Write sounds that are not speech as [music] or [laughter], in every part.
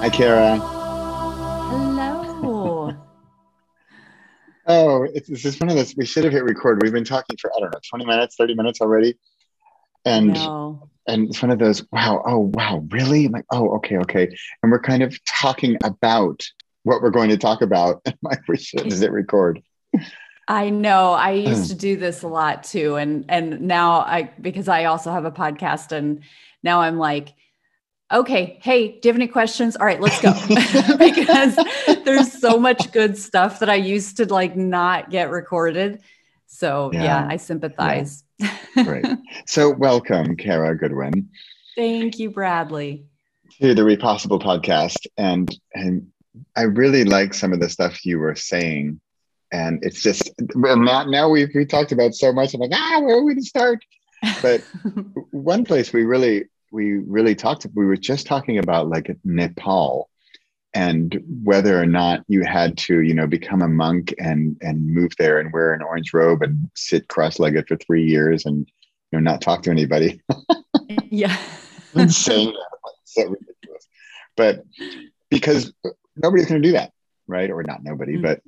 Hi, Kara. Hello. [laughs] Oh, it's, this is one of those. We should have hit record. We've been talking for I don't know, twenty minutes, thirty minutes already, and no. and it's one of those. Wow. Oh, wow. Really? I'm like, oh, okay, okay. And we're kind of talking about what we're going to talk about. [laughs] And like, we should hit record. I know. I used to do this a lot too, and and now I because I also have a podcast, and now I'm like, okay, hey, do you have any questions? All right, let's go. [laughs] because there's so much good stuff that I used to like not get recorded. So yeah, Yeah. I sympathize. Great. So, welcome, Kara Goodwin, Thank you, Bradley. to the Repossible podcast. And and I really like some of the stuff you were saying. And it's just well, now, now we've we talked about so much. I'm like, ah, where are we to start? But [laughs] one place we really we really talked we were just talking about like nepal and whether or not you had to you know become a monk and and move there and wear an orange robe and sit cross-legged for three years and you know not talk to anybody. [laughs] Yeah. I'm saying that like, so ridiculous. But because nobody's going to do that right? Or not nobody Mm. but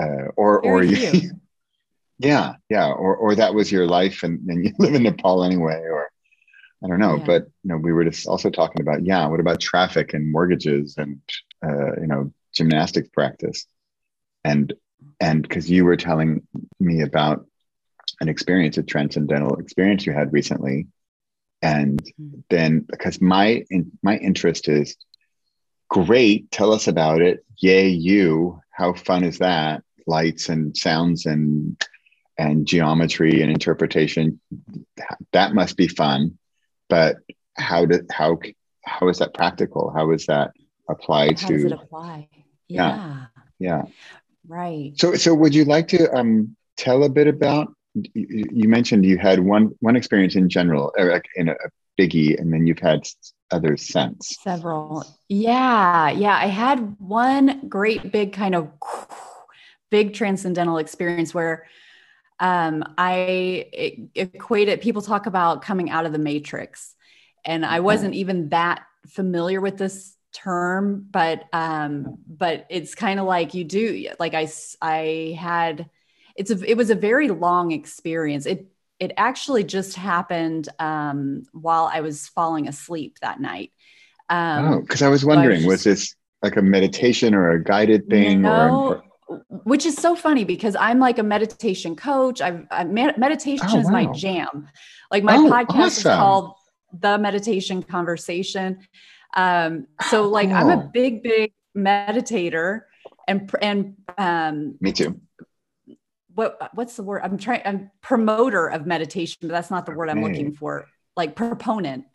uh or or you [laughs] yeah yeah. Or or that was your life and, and you live in nepal anyway or i don't know Yeah. but you know we were just also talking about yeah what about traffic and mortgages and uh you know gymnastics practice? And and because you were telling me about an experience a transcendental experience you had recently. And Mhm. then because my in, my interest is great tell us about it. Yay you. How fun is that? Lights and sounds and and geometry and interpretation. That must be fun but how did how how is that practical how is that applied How does it to apply? Yeah. Yeah. yeah Right. so so would you like to um tell a bit about you, you mentioned you had one one experience in general like in a, biggie and then you've had s- others since Several. Yeah. Yeah. I had one great big kind of big transcendental experience where um, I equate it, people talk about coming out of the matrix. And I wasn't even that familiar with this term, but um, but it's kind of like you do like I, I had it's a it was a very long experience. It it actually just happened um, while I was falling asleep that night. Um, oh because i was wondering was just- this like a meditation or a guided thing no, or, which is so funny because I'm like a meditation coach. I've, I med- meditation Oh, is my jam. Like my Oh, podcast is called The Meditation Conversation. Um, so like I'm a big, big meditator and and um, me too what what's the word? I'm trying. I'm promoter of meditation, but that's not the word I'm Okay. looking for. Like proponent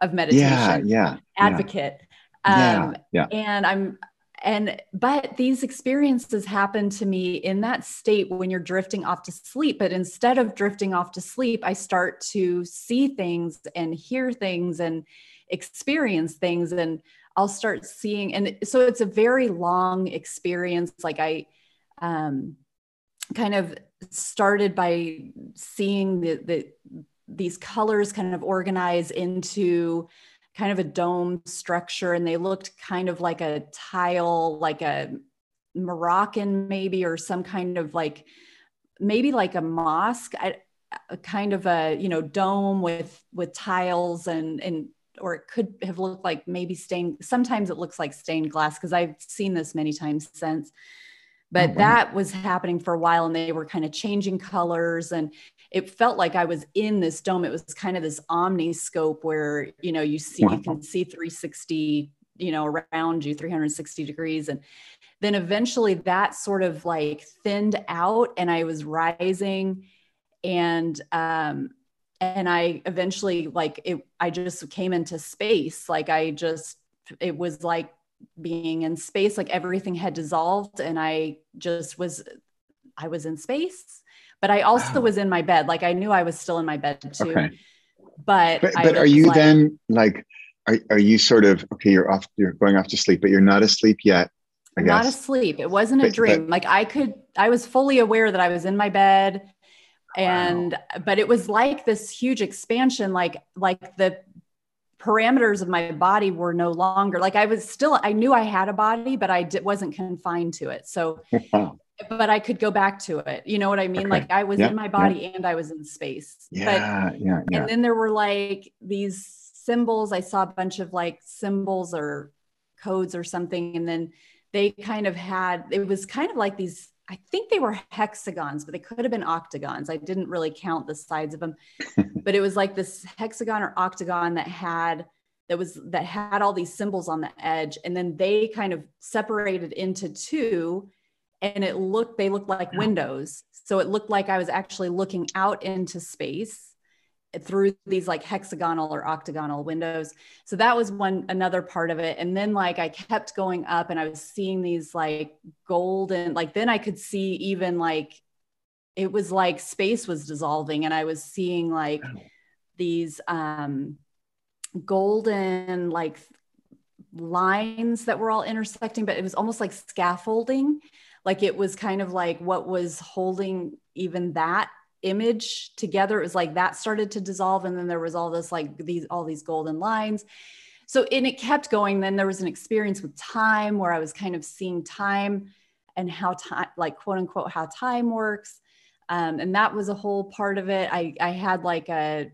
of meditation, yeah yeah. advocate. yeah Um, yeah and i'm and but these experiences happen to me in that state when you're drifting off to sleep but instead of drifting off to sleep i start to see things and hear things and experience things and i'll start seeing and so it's a very long experience. Like i um kind of started by seeing the the these colors kind of organize into kind of a dome structure and they looked kind of like a tile like a moroccan maybe or some kind of like maybe like a mosque I, a kind of a you know dome with with tiles and and or it could have looked like maybe stained sometimes it looks like stained glass because i've seen this many times since but Oh, wow. that was happening for a while and they were kind of changing colors and it felt like I was in this dome. It was kind of this omniscope where, you know, you see, Wow. you can see 360, you know, around you 360 degrees. And then eventually that sort of like thinned out and I was rising and, um, and I eventually like it, I just came into space. Like I just, it was like being in space, like everything had dissolved and I just was, I was in space but I also Wow. was in my bed. Like I knew I was still in my bed too. okay But but, but are you like- then like are, are you sort of okay you're off you're going off to sleep but you're not asleep yet i not asleep? It wasn't a But- dream. like I could, I was fully aware that I was in my bed, and but it was like this huge expansion, like like the parameters of my body were no longer like I was still I knew I had a body but I d- wasn't confined to it. So [laughs] but I could go back to it. You know what I mean? Okay. like I was in my body and I was in space. Yeah, but, yeah yeah. and then there were like these symbols. I saw a bunch of like symbols or codes or something and then they kind of had it was kind of like these I think they were hexagons, but they could have been octagons. I didn't really count the sides of them, [laughs] but it was like this hexagon or octagon that had that was that had all these symbols on the edge, and then they kind of separated into two, and it looked they looked like windows. So it looked like I was actually looking out into space through these like hexagonal or octagonal windows. So that was one another part of it. And then like I kept going up and I was seeing these like golden, like then I could see even like it was like space was dissolving and I was seeing like these um golden like lines that were all intersecting, but it was almost like scaffolding. Like it was kind of like what was holding even that image together it was like that started to dissolve and then there was all this like these all these golden lines. So and it kept going then there was an experience with time where i was kind of seeing time and how time like quote unquote how time works. Um, and that was a whole part of it. I i had like a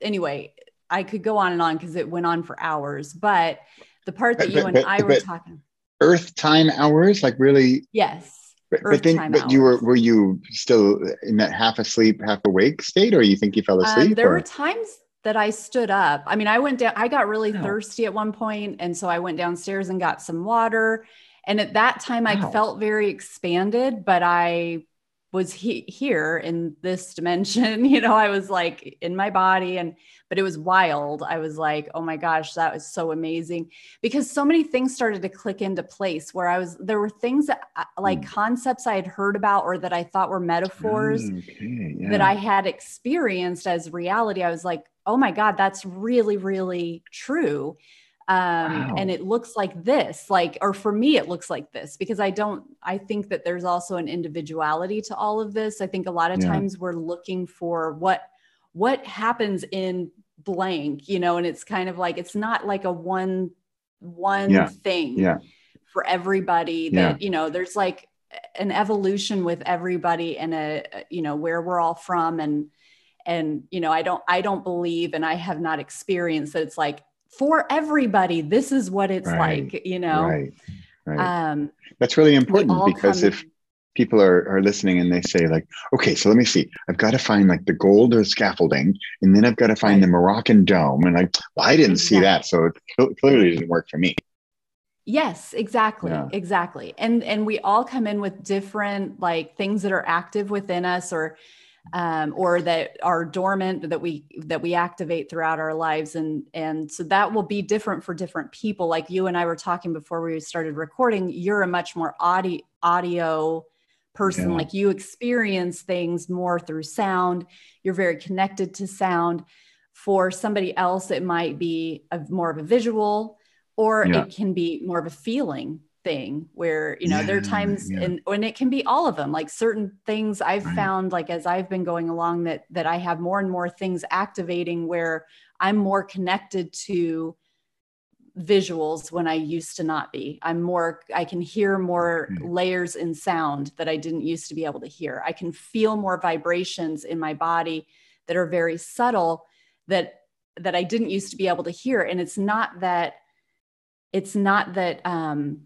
anyway i could go on and on because it went on for hours but the part that but, you but, and i were talking earth time hours like really yes but, but then, but you were were you still in that half asleep, half awake state, or you think you fell um, asleep? Um, there or? were times that I stood up. I mean, I went down. I got really wow. thirsty at one point, and so I went downstairs and got some water. And at that time, wow. I felt very expanded, but I was he- here in this dimension. [laughs] You know, I was like in my body, and but it was wild. I was like, oh my gosh, that was so amazing because so many things started to click into place where I was, there were things that uh, like mm. concepts I had heard about or that I thought were metaphors okay, yeah. that I had experienced as reality. I was like, oh my God, that's really, really true. Um, wow. and it looks like this like or for me it looks like this because i don't i think that there's also an individuality to all of this i think a lot of yeah. times we're looking for what what happens in blank you know and it's kind of like it's not like a one one yeah. thing yeah. for everybody that you know there's like an evolution with everybody and a you know where we're all from and and you know i don't i don't believe and i have not experienced that it's like for everybody this is what it's right. like you know right, right. um that's really important because if people are, are listening and they say like okay so let me see i've got to find like the gold or scaffolding and then i've got to find right. the moroccan dome and like well, i didn't see that so it clearly didn't work for me yes exactly yeah. exactly and and we all come in with different like things that are active within us or um, or that are dormant that we that we activate throughout our lives. And and so that will be different for different people. Like you and i were talking before we started recording you're a much more audio audio person. Yeah. like you experience things more through sound. You're very connected to sound. For somebody else it might be a more of a visual or yeah. it can be more of a feeling thing where you know yeah, there are times and when it can be all of them like certain things i've right. found like as i've been going along that that i have more and more things activating where i'm more connected to visuals when I used to not be. I'm more, I can hear more layers in sound that I didn't used to be able to hear. I can feel more vibrations in my body that are very subtle that that I didn't used to be able to hear. And it's not that it's not that um,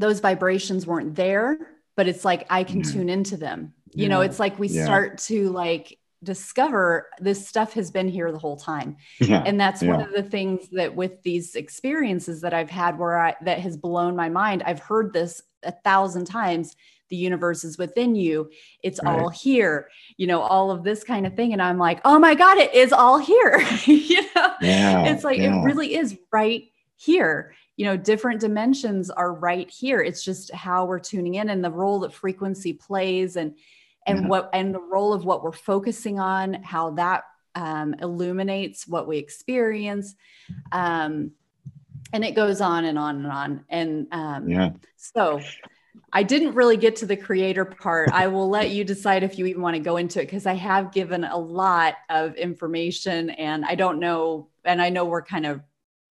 those vibrations weren't there, but it's like I can mm-hmm. tune into them. You yeah. know, it's like we yeah. start to like discover this stuff has been here the whole time yeah, and that's yeah. one of the things that with these experiences that i've had where i that has blown my mind i've heard this a thousand times the universe is within you it's right. all here you know all of this kind of thing and i'm like oh my god it is all here [laughs] you know yeah, it's like it really is right here you know different dimensions are right here it's just how we're tuning in and the role that frequency plays and and yeah. what and the role of what we're focusing on how that um, illuminates what we experience um, and it goes on and on and on and um, yeah so I didn't really get to the creator part. I will let you decide if you even want to go into it because I have given a lot of information and I don't know and I know we're kind of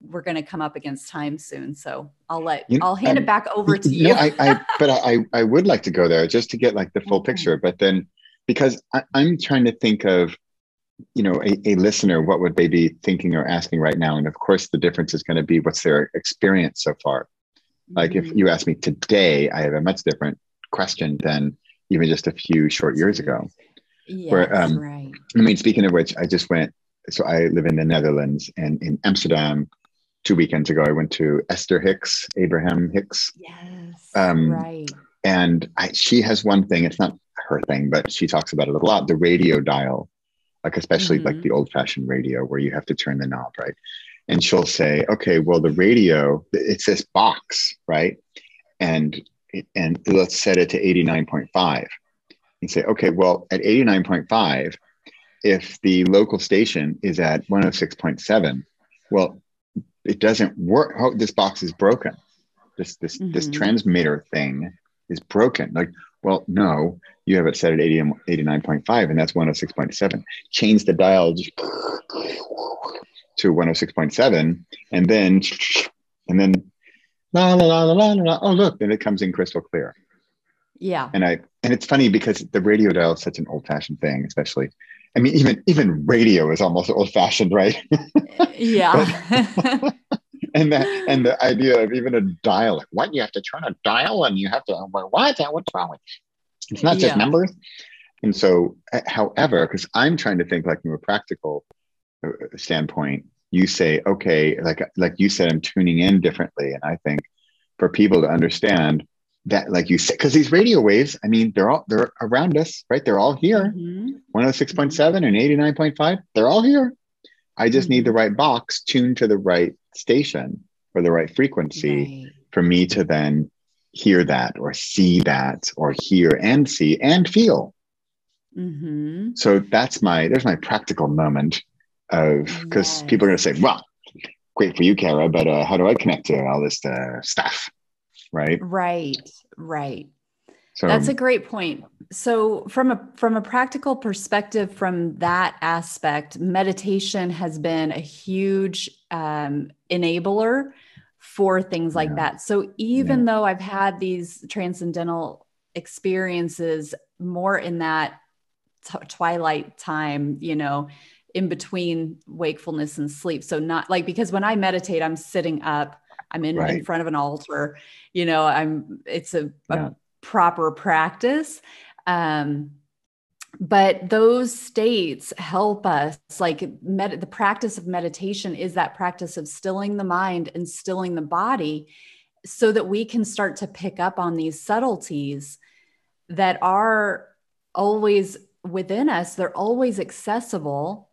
we're going to come up against time soon. So I'll let you know, I'll hand um, it back over to you. No, I, I, [laughs] but I, I would like to go there just to get like the full picture. But then, because I, am trying to think of, you know, a, a listener, what would they be thinking or asking right now? And of course, the difference is going to be what's their experience so far. Like mm-hmm. if you ask me today, I have a much different question than even just a few short years ago. Yes, Where, um, right. I mean, speaking of which, I just went. So I live in the Netherlands, and in Amsterdam, two weekends ago, I went to Esther Hicks, Abraham Hicks. Yes. Um, right. And I, she has one thing, it's not her thing, but she talks about it a lot the radio dial, like especially mm-hmm. like the old fashioned radio where you have to turn the knob, right? And she'll say, okay, well, the radio, it's this box, right? And and let's set it to 89.5. And say, okay, well, at 89.5, if the local station is at 106.7, well, it doesn't work. Oh, this box is broken. This this mm-hmm. this transmitter thing is broken. Like, well, no, you have it set at 80, 89.5 and that's 106.7. Change the dial to 106.7 and then and then la la la la la la. Oh, look, then it comes in crystal clear. Yeah. And I and it's funny because the radio dial is such an old-fashioned thing, especially I mean, even even radio is almost old fashioned, right? yeah. [laughs] and that and the idea of even a dial, like what you have to turn a dial and you have to what? What's wrong with? It? It's not just yeah. numbers. And so, uh, however, because I'm trying to think like from a practical uh, standpoint, you say, okay, like like you said, I'm tuning in differently, and I think for people to understand that like you said because these radio waves i mean they're all they're around us right they're all here mm-hmm. 106.7 and 89.5 they're all here i just mm-hmm. need the mm-hmm. right box tuned to the right station or the right frequency right. for me to then hear that or see that or hear and see and feel mm-hmm. so that's my there's my practical moment of because yes. people are going to say well great for you kara but uh, how do i connect to all this uh, stuff right? Right right. So that's a great point. So from a from a practical perspective from that aspect meditation has been a huge um, enabler for things like yeah. that. So even yeah. though i've had these transcendental experiences more in that t- twilight time you know in between wakefulness and sleep. So not like because when i meditate i'm sitting up I'm in, right. in front of an altar. You know, I'm, it's a, yeah. a proper practice. Um, but those states help us like med- the practice of meditation is that practice of stilling the mind and stilling the body so that we can start to pick up on these subtleties that are always within us they're always accessible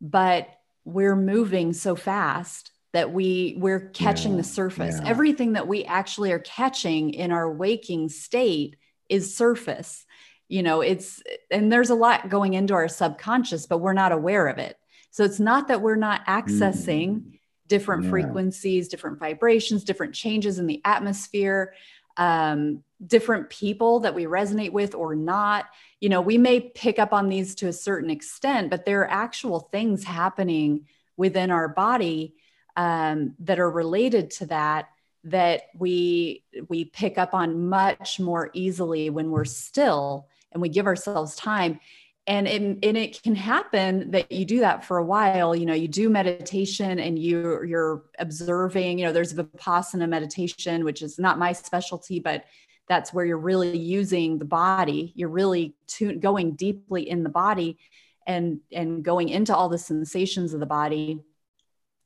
but we're moving so fast that we we're catching yeah, the surface yeah. everything that we actually are catching in our waking state is surface you know it's and there's a lot going into our subconscious but we're not aware of it so it's not that we're not accessing mm. different yeah. frequencies different vibrations different changes in the atmosphere um, different people that we resonate with or not you know we may pick up on these to a certain extent but there are actual things happening within our body um, that are related to that that we we pick up on much more easily when we're still and we give ourselves time. And it, and it can happen that you do that for a while. You know you do meditation and you you're observing you know there's vipassana meditation which is not my specialty but that's where you're really using the body. You're really going deeply in the body and and going into all the sensations of the body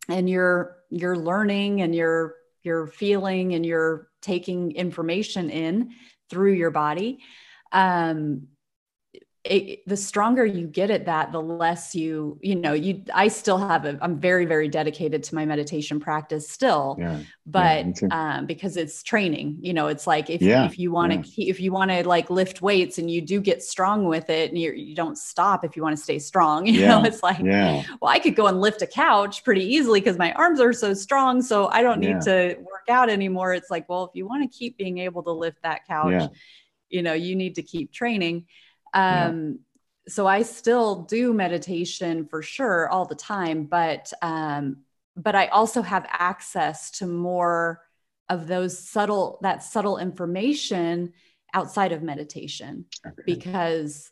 and you're you're learning and you're you're feeling and you're taking information in through your body um, it, the stronger you get at that the less you you know you i still have a i'm very very dedicated to my meditation practice still yeah, but yeah, um, because it's training you know it's like if, yeah, if you want to if you want to like lift weights and you do get strong with it and you're, you do not stop if you want to stay strong [laughs] you know it's like well i could go and lift a couch pretty easily because my arms are so strong so i don't need to work out anymore. It's like well if you want to keep being able to lift that couch you know you need to keep training um, so I still do meditation for sure all the time, but um, but I also have access to more of those subtle that subtle information outside of meditation okay. because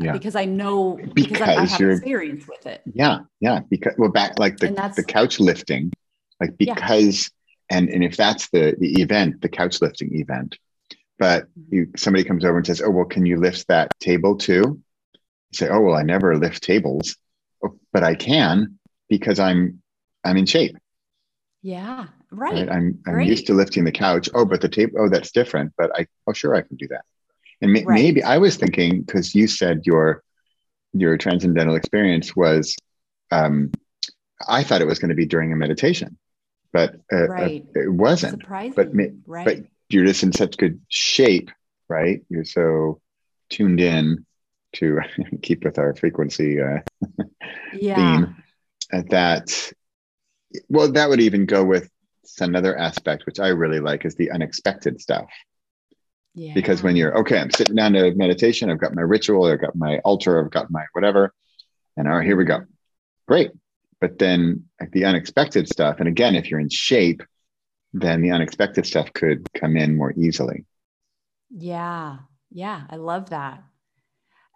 yeah. because I know because, because I, I have experience with it. Yeah, yeah. Because well, back like the the couch lifting, like because yeah. and and if that's the the event, the couch lifting event, but you, somebody comes over and says, "Oh well, can you lift that table too?" You say, "Oh well, I never lift tables, but I can because I'm I'm in shape." Yeah, right. right? I'm I'm Great. used to lifting the couch. Oh, but the table. Oh, that's different. But I oh sure I can do that. And ma- right. maybe I was thinking because you said your your transcendental experience was, um, I thought it was going to be during a meditation, but uh, right. uh, it wasn't. Surprising. But ma- right. but you're just in such good shape, right? You're so tuned in to [laughs] keep with our frequency uh, yeah. theme uh, that well that would even go with another aspect which i really like is the unexpected stuff yeah. Because when you're okay, I'm sitting down to meditation, I've got my ritual, I've got my altar, I've got my whatever, and all right, here we go. Great. But then like the unexpected stuff, and again, if you're in shape, then the unexpected stuff could come in more easily. Yeah. Yeah. I love that.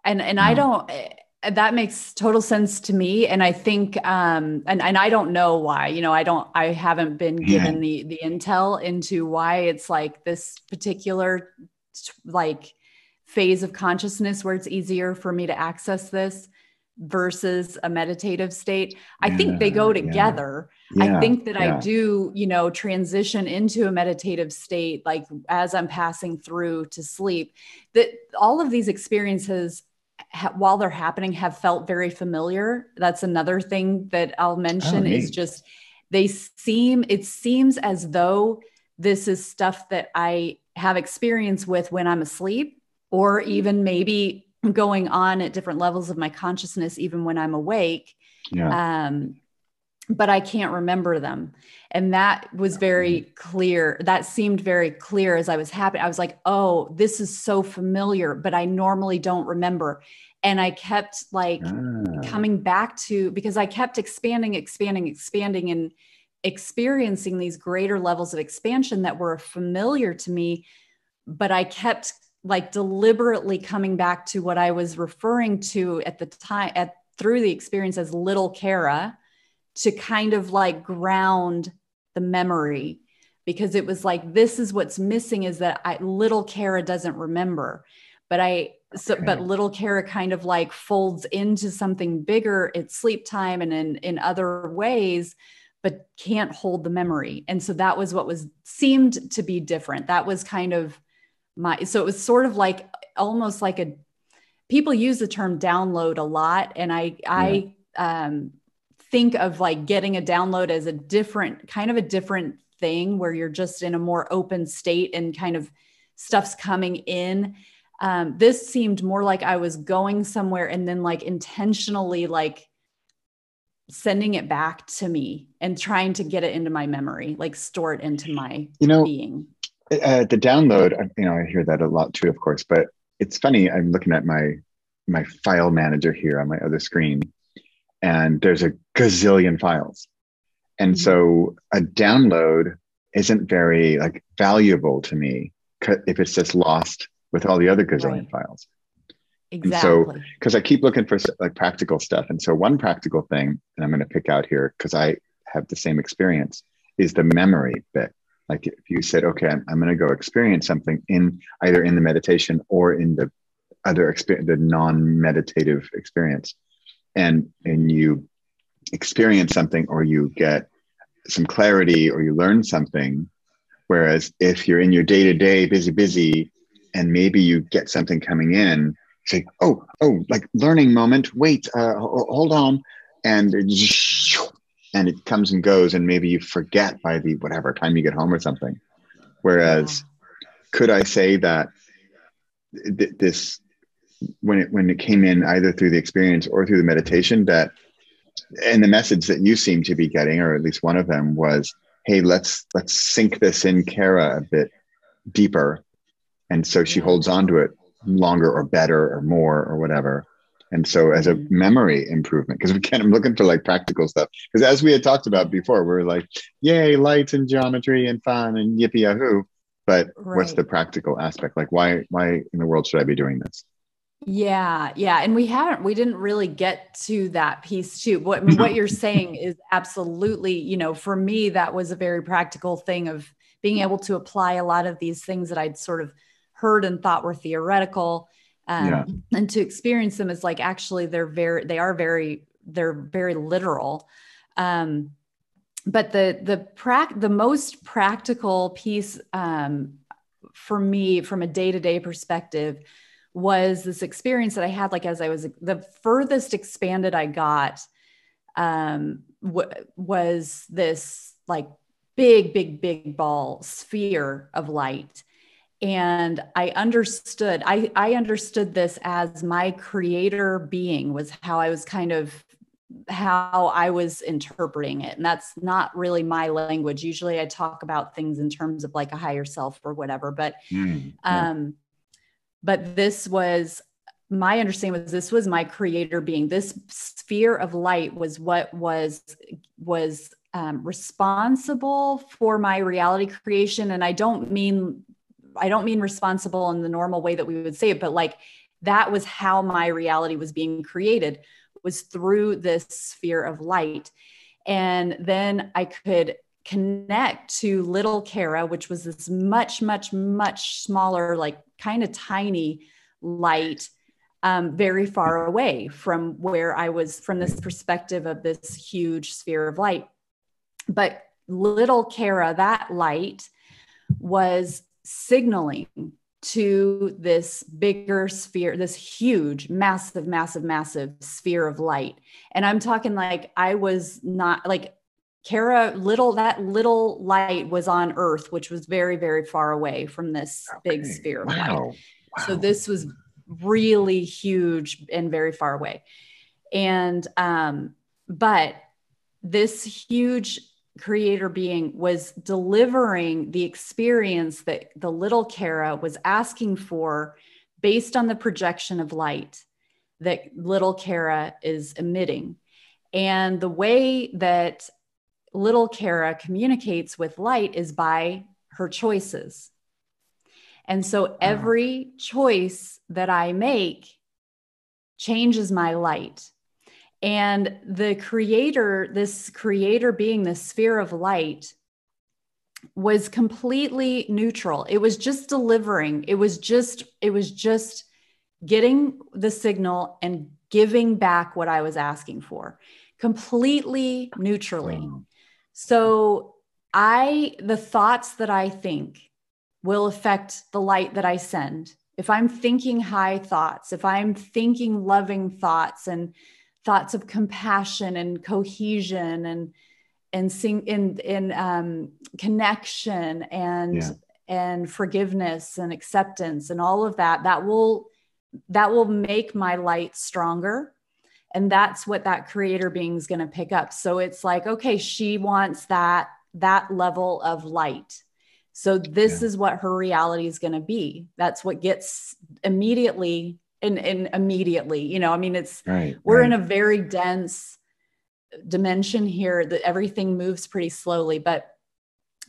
And and I don't eh, that makes total sense to me and i think um and, and i don't know why you know i don't i haven't been given yeah. the the intel into why it's like this particular like phase of consciousness where it's easier for me to access this versus a meditative state. I yeah, think they go together. Yeah, I think that. I do, you know, transition into a meditative state like as I'm passing through to sleep. That all of these experiences ha- while they're happening have felt very familiar. That's another thing that I'll mention oh, is just they seem it seems as though this is stuff that I have experience with when I'm asleep, or even maybe going on at different levels of my consciousness, even when I'm awake. Yeah. Um, but I can't remember them. And that was very clear. That seemed very clear as I was happy. I was like, oh, this is so familiar, but I normally don't remember. And I kept like ah. coming back to because I kept expanding, expanding, expanding, and experiencing these greater levels of expansion that were familiar to me but i kept like deliberately coming back to what i was referring to at the time at through the experience as little kara to kind of like ground the memory because it was like this is what's missing is that I, little kara doesn't remember but i so okay. but little kara kind of like folds into something bigger at sleep time and in in other ways but can't hold the memory. And so that was what was seemed to be different. That was kind of my so it was sort of like almost like a people use the term download a lot and I yeah. I um think of like getting a download as a different kind of a different thing where you're just in a more open state and kind of stuff's coming in. Um, this seemed more like I was going somewhere and then like intentionally like sending it back to me and trying to get it into my memory, like store it into my you know, being. Uh, the download, you know, I hear that a lot too, of course, but it's funny. I'm looking at my my file manager here on my other screen, and there's a gazillion files, and mm-hmm. so a download isn't very like valuable to me if it's just lost with all the other gazillion right. files. Exactly. And so, because I keep looking for like practical stuff. And so, one practical thing, and I'm going to pick out here because I have the same experience, is the memory bit. Like if you said, okay, I'm, I'm going to go experience something in either in the meditation or in the other experience, the non-meditative experience, and and you experience something or you get some clarity or you learn something. Whereas if you're in your day to day busy, busy, and maybe you get something coming in say, oh, oh, like learning moment. Wait, uh, hold on, and and it comes and goes, and maybe you forget by the whatever time you get home or something. Whereas, could I say that th- this when it when it came in either through the experience or through the meditation that and the message that you seem to be getting or at least one of them was hey let's let's sink this in kara a bit deeper. And so she holds on to it longer or better or more or whatever And so as a Mm-hmm. memory improvement, because we can't, I'm looking for like practical stuff. Because as we had talked about before, we are like, yay, lights and geometry and fun and yippee yahoo. But what's the practical aspect? Like why why in the world should I be doing this? Yeah, yeah, and we haven't we didn't really get to that piece too. What I mean, what you're [laughs] saying is absolutely, you know, for me that was a very practical thing of being able to apply a lot of these things that I'd sort of heard and thought were theoretical um, Yeah. and to experience them is like actually they're very they are very they're very literal. Um but the the prac the most practical piece um for me from a day-to-day perspective was this experience that I had, like as I was the furthest expanded I got, um, w- was this like big, big, big ball sphere of light. And I understood, I, I understood this as my creator being was how I was kind of how I was interpreting it. And that's not really my language. Usually I talk about things in terms of like a higher self or whatever, but Mm, yeah. um, but this was my understanding was this was my creator being this sphere of light was what was was um, responsible for my reality creation and i don't mean i don't mean responsible in the normal way that we would say it but like that was how my reality was being created was through this sphere of light and then i could connect to little Kara, which was this much, much, much smaller, like kind of tiny light, um, very far away from where I was from this perspective of this huge sphere of light. But little Kara, that light was signaling to this bigger sphere, this huge, massive, massive, massive sphere of light. And I'm talking like I was not like Kara, little that little light was on Earth, which was very, very far away from this big sphere of light. Wow. So this was really huge and very far away. And um, but this huge creator being was delivering the experience that the little Kara was asking for based on the projection of light that little Kara is emitting. And the way that little Kara communicates with light is by her choices. And so every choice that I make changes my light. And the creator, this creator being the sphere of light, was completely neutral. It was just delivering. It was just, it was just getting the signal and giving back what I was asking for completely neutrally. So I, the thoughts that I think will affect the light that I send. If I'm thinking high thoughts, if I'm thinking loving thoughts and thoughts of compassion and cohesion and and sing in in um, connection and Yeah. and forgiveness and acceptance and all of that, that will that will make my light stronger and that's what that creator being is going to pick up so it's like okay she wants that that level of light so this Yeah. is what her reality is going to be that's what gets immediately and, and immediately you know i mean it's Right. we're right. in a very dense dimension here that everything moves pretty slowly but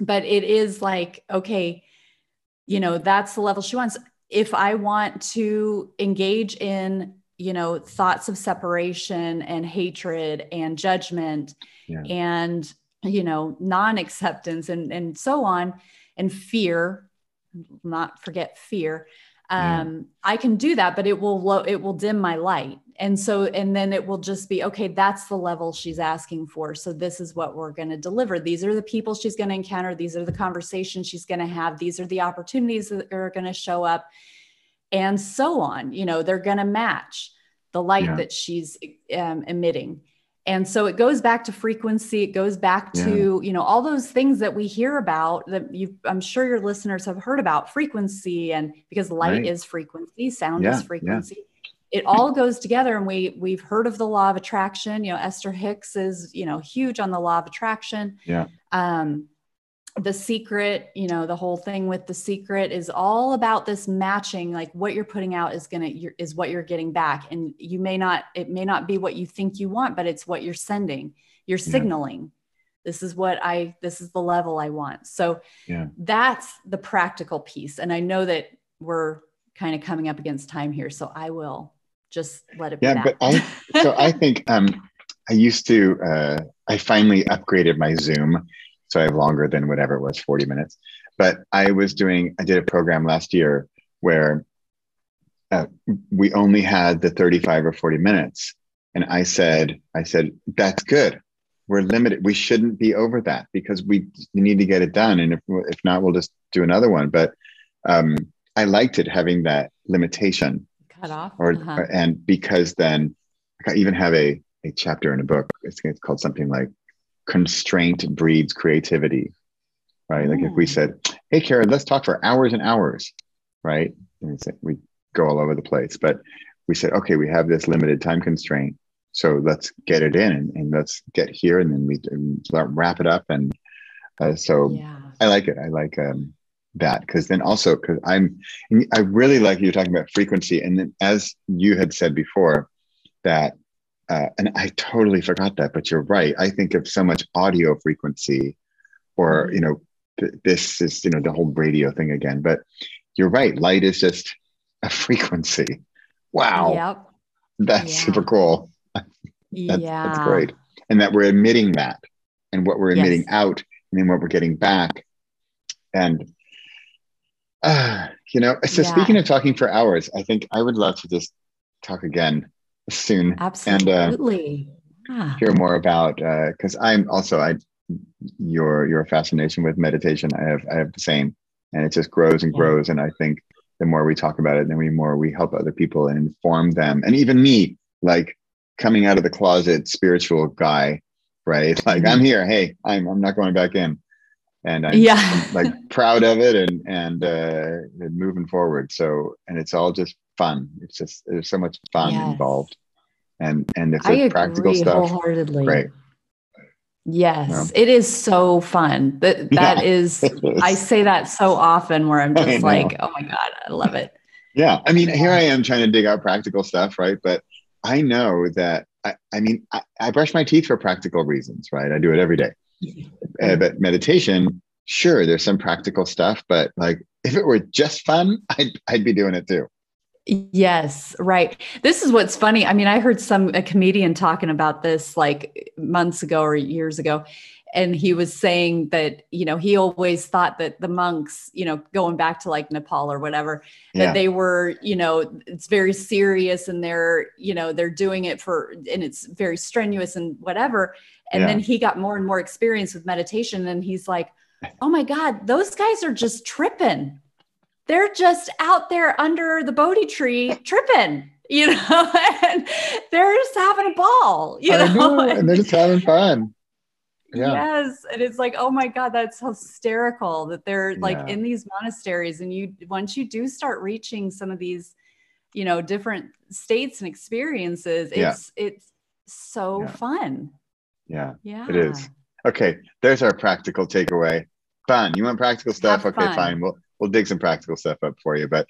but it is like okay you know that's the level she wants if i want to engage in you know thoughts of separation and hatred and judgment Yeah. and you know non-acceptance and and so on and fear not forget fear Yeah. um i can do that but it will low it will dim my light. And so and then it will just be okay that's the level she's asking for. So this is what we're going to deliver. These are the people she's going to encounter. These are the conversations she's going to have. These are the opportunities that are going to show up. And so on you know they're going to match the light Yeah. that she's um, emitting and so it goes back to frequency it goes back to you know all those things that we hear about that you i'm sure your listeners have heard about frequency and because light Right. is frequency sound Yeah, is yeah. frequency it all goes together and we we've heard of the law of attraction you know esther hicks is you know huge on the law of attraction Yeah. um the secret you know the whole thing with the secret is all about this matching like what you're putting out is gonna is what you're getting back and you may not it may not be what you think you want but it's what you're sending you're signaling yeah. this is what i this is the level i want so yeah. that's the practical piece and i know that we're kind of coming up against time here so i will just let it be. yeah but i so i think um i used to uh i finally upgraded my zoom so I have longer than whatever it was, 40 minutes. But I was doing, I did a program last year where uh, we only had the 35 or 40 minutes. And I said, I said, that's good. We're limited. We shouldn't be over that because we, we need to get it done. And if, if not, we'll just do another one. But um, I liked it having that limitation. Cut off. Or, uh-huh. and because then I even have a, a chapter in a book. It's, it's called something like constraint breeds creativity, right? Like if we said, "Hey, Karen, let's talk for hours and hours," right? And we go all over the place, but we said, "Okay, we have this limited time constraint, so let's get it in and, and let's get here, and then we wrap it up." And uh, so yeah. I like it. I like um, that because then also because I'm, I really like you talking about frequency, and then as you had said before, that uh, and I totally forgot that, but you're right. I think of so much audio frequency, or mm-hmm. you know, th- this is you know the whole radio thing again. But you're right. Light is just a [laughs] frequency. Wow. Yep. That's yeah. super cool. [laughs] that's, yeah. That's great. And that we're emitting that, and what we're emitting yes. out, and then what we're getting back, and uh, you know. So yeah. speaking of talking for hours, I think I would love to just talk again soon. Absolutely. And uh, hear more about because uh, I'm also I your your fascination with meditation. I have I have the same, and it just grows and yeah. grows. And I think the more we talk about it, the more we help other people and inform them, and even me, like coming out of the closet spiritual guy, right? [laughs] Like mm-hmm. I'm here. Hey, I'm I'm not going back in and I'm, yeah. I'm like [laughs] proud of it and and uh, and moving forward. So and it's all just fun. It's just there's so much fun yes. involved, and and if it's practical stuff, wholeheartedly. Right. Yes, it is so fun. That [laughs] that yeah, is, is, I say that so often where I'm [laughs] just like, oh my god, I love it. Yeah, I mean, here I am trying to dig out practical stuff, right? But I know that I, I mean, I, I brush my teeth for practical reasons, right? I do it every day. Uh, but meditation, sure, there's some practical stuff, but like if it were just fun, I'd I'd be doing it too. Yes, right. This is what's funny. I mean, I heard some a comedian talking about this like months ago or years ago and he was saying that you know he always thought that the monks you know going back to like nepal or whatever yeah. that they were you know it's very serious and they're you know they're doing it for and it's very strenuous and whatever and yeah. then he got more and more experience with meditation and he's like [laughs] oh my god those guys are just tripping they're just out there under the Bodhi tree tripping, you know, [laughs] and they're just having a ball, you know, know and they're just having [laughs] fun. Yeah. Yes. And it's like, oh my God, that's hysterical that they're like yeah. in these monasteries. And you, once you do start reaching some of these, you know, different states and experiences, it's, yeah. it's so yeah. fun. Yeah. Yeah. It is. Okay. There's our practical takeaway. Fun. You want practical stuff? Have okay, fun. fine. We'll, we'll dig some practical stuff up for you. But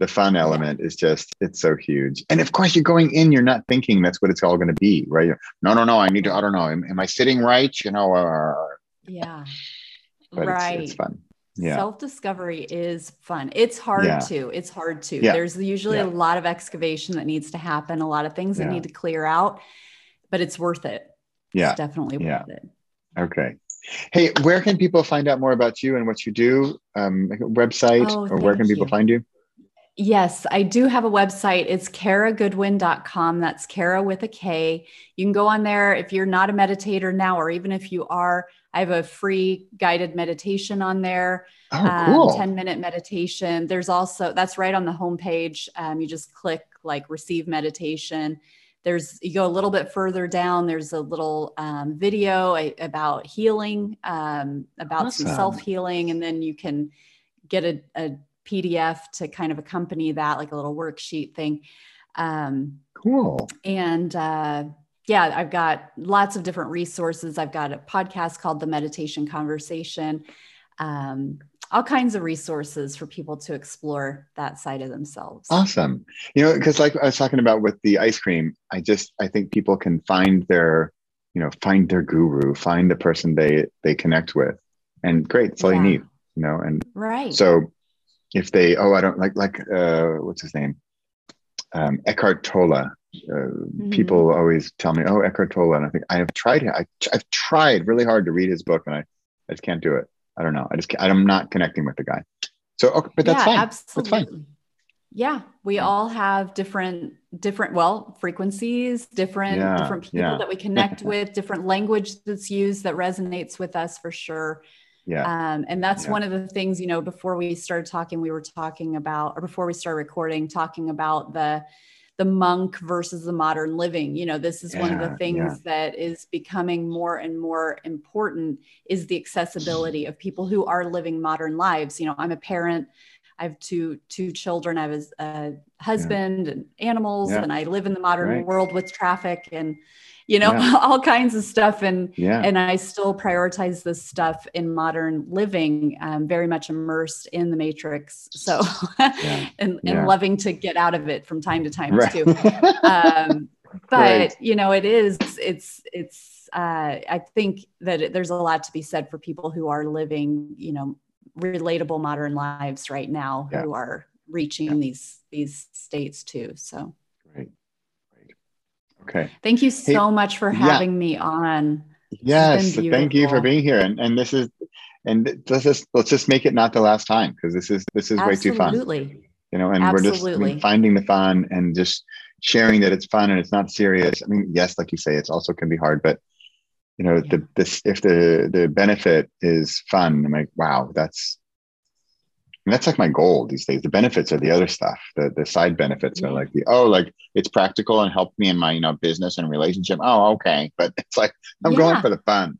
the fun element is just it's so huge. And of course, you're going in, you're not thinking that's what it's all going to be, right? no, no, no. I need to. I don't know. Am, am I sitting right? You know. Uh, yeah. Right. It's, it's fun. Yeah. Self discovery is fun. It's hard yeah. to. It's hard to. Yeah. There's usually yeah. a lot of excavation that needs to happen, a lot of things that need to clear out, but it's worth it. Yeah. It's definitely worth it. Okay. Hey, where can people find out more about you and what you do? Um, website oh, or where can people you. find you? Yes, I do have a website. It's karagoodwin.com. That's Kara with a K. You can go on there if you're not a meditator now, or even if you are. I have a free guided meditation on there. Oh, cool. Um, 10 minute meditation. There's also, that's right on the homepage. Um, you just click like receive meditation there's you go a little bit further down there's a little um, video about healing um, about awesome. some self-healing and then you can get a, a, pdf to kind of accompany that like a little worksheet thing. Um, cool. and uh, yeah i've got lots of different resources. I've got a podcast called the meditation conversation. Um, all kinds of resources for people to explore that side of themselves. Awesome. You know, because like I was talking about with the ice cream, I just I think people can find their, you know, find their guru, find the person they they connect with, and great, that's all yeah. you need. You know, and right. So if they, oh, I don't like like uh, what's his name, um, Eckhart Tolle. Uh, mm-hmm. People always tell me, "Oh, Eckhart Tolle," and I think I have tried. I, I've tried really hard to read his book, and I, I just can't do it. I don't know. I just I'm not connecting with the guy. So, okay, but that's yeah, fine. Absolutely. That's fine. Yeah, we all have different different well frequencies, different yeah, different people yeah. that we connect [laughs] with, different language that's used that resonates with us for sure. Yeah. Um, and that's yeah. one of the things, you know, before we started talking, we were talking about, or before we started recording, talking about the the monk versus the modern living you know this is yeah, one of the things yeah. that is becoming more and more important is the accessibility of people who are living modern lives you know i'm a parent i have two two children i have a, husband yeah. and animals and i live in the modern right. world with traffic and you know yeah. [laughs] all kinds of stuff and yeah. and i still prioritize this stuff in modern living um, very much immersed in the matrix so yeah. [laughs] and, and loving to get out of it from time to time right. too [laughs] um, but right. you know it is it's it's uh, i think that it, there's a lot to be said for people who are living you know relatable modern lives right now who are reaching these these states too so Okay. Thank you so hey, much for having yeah. me on. Yes, thank you for being here. And and this is and let's just let's just make it not the last time because this is this is Absolutely. way too fun. Absolutely. You know, and Absolutely. we're just finding the fun and just sharing that it's fun and it's not serious. I mean, yes, like you say, it's also can be hard, but you know, yeah. the this if the the benefit is fun, I'm like, wow, that's and that's like my goal these days. The benefits are the other stuff. The the side benefits are like the oh, like it's practical and helped me in my you know business and relationship. Oh, okay. But it's like I'm yeah. going for the fun.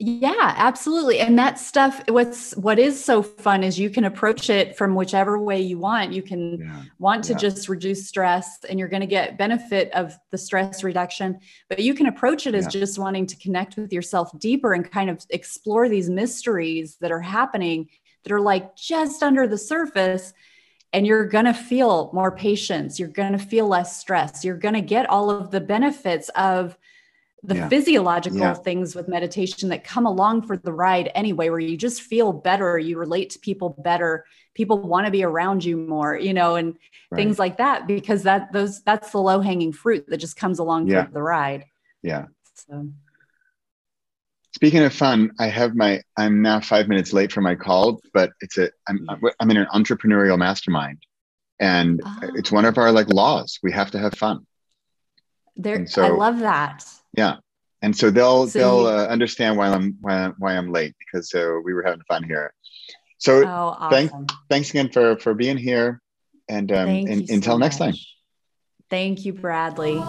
Yeah, absolutely. And that stuff, what's what is so fun is you can approach it from whichever way you want. You can yeah. want to just reduce stress and you're going to get benefit of the stress reduction, but you can approach it as just wanting to connect with yourself deeper and kind of explore these mysteries that are happening that are like just under the surface and you're going to feel more patience you're going to feel less stress you're going to get all of the benefits of the yeah. physiological yeah. things with meditation that come along for the ride anyway where you just feel better you relate to people better people want to be around you more you know and right. things like that because that those that's the low hanging fruit that just comes along yeah. for the ride yeah so Speaking of fun, I have my. I'm now five minutes late for my call, but it's a. I'm mm. I'm in an entrepreneurial mastermind, and oh. it's one of our like laws. We have to have fun. There, so, I love that. Yeah, and so they'll so they'll uh, understand why I'm why, why I'm late because uh, we were having fun here. So oh, awesome. thanks thanks again for for being here, and um, and, until so next time. Thank you, Bradley.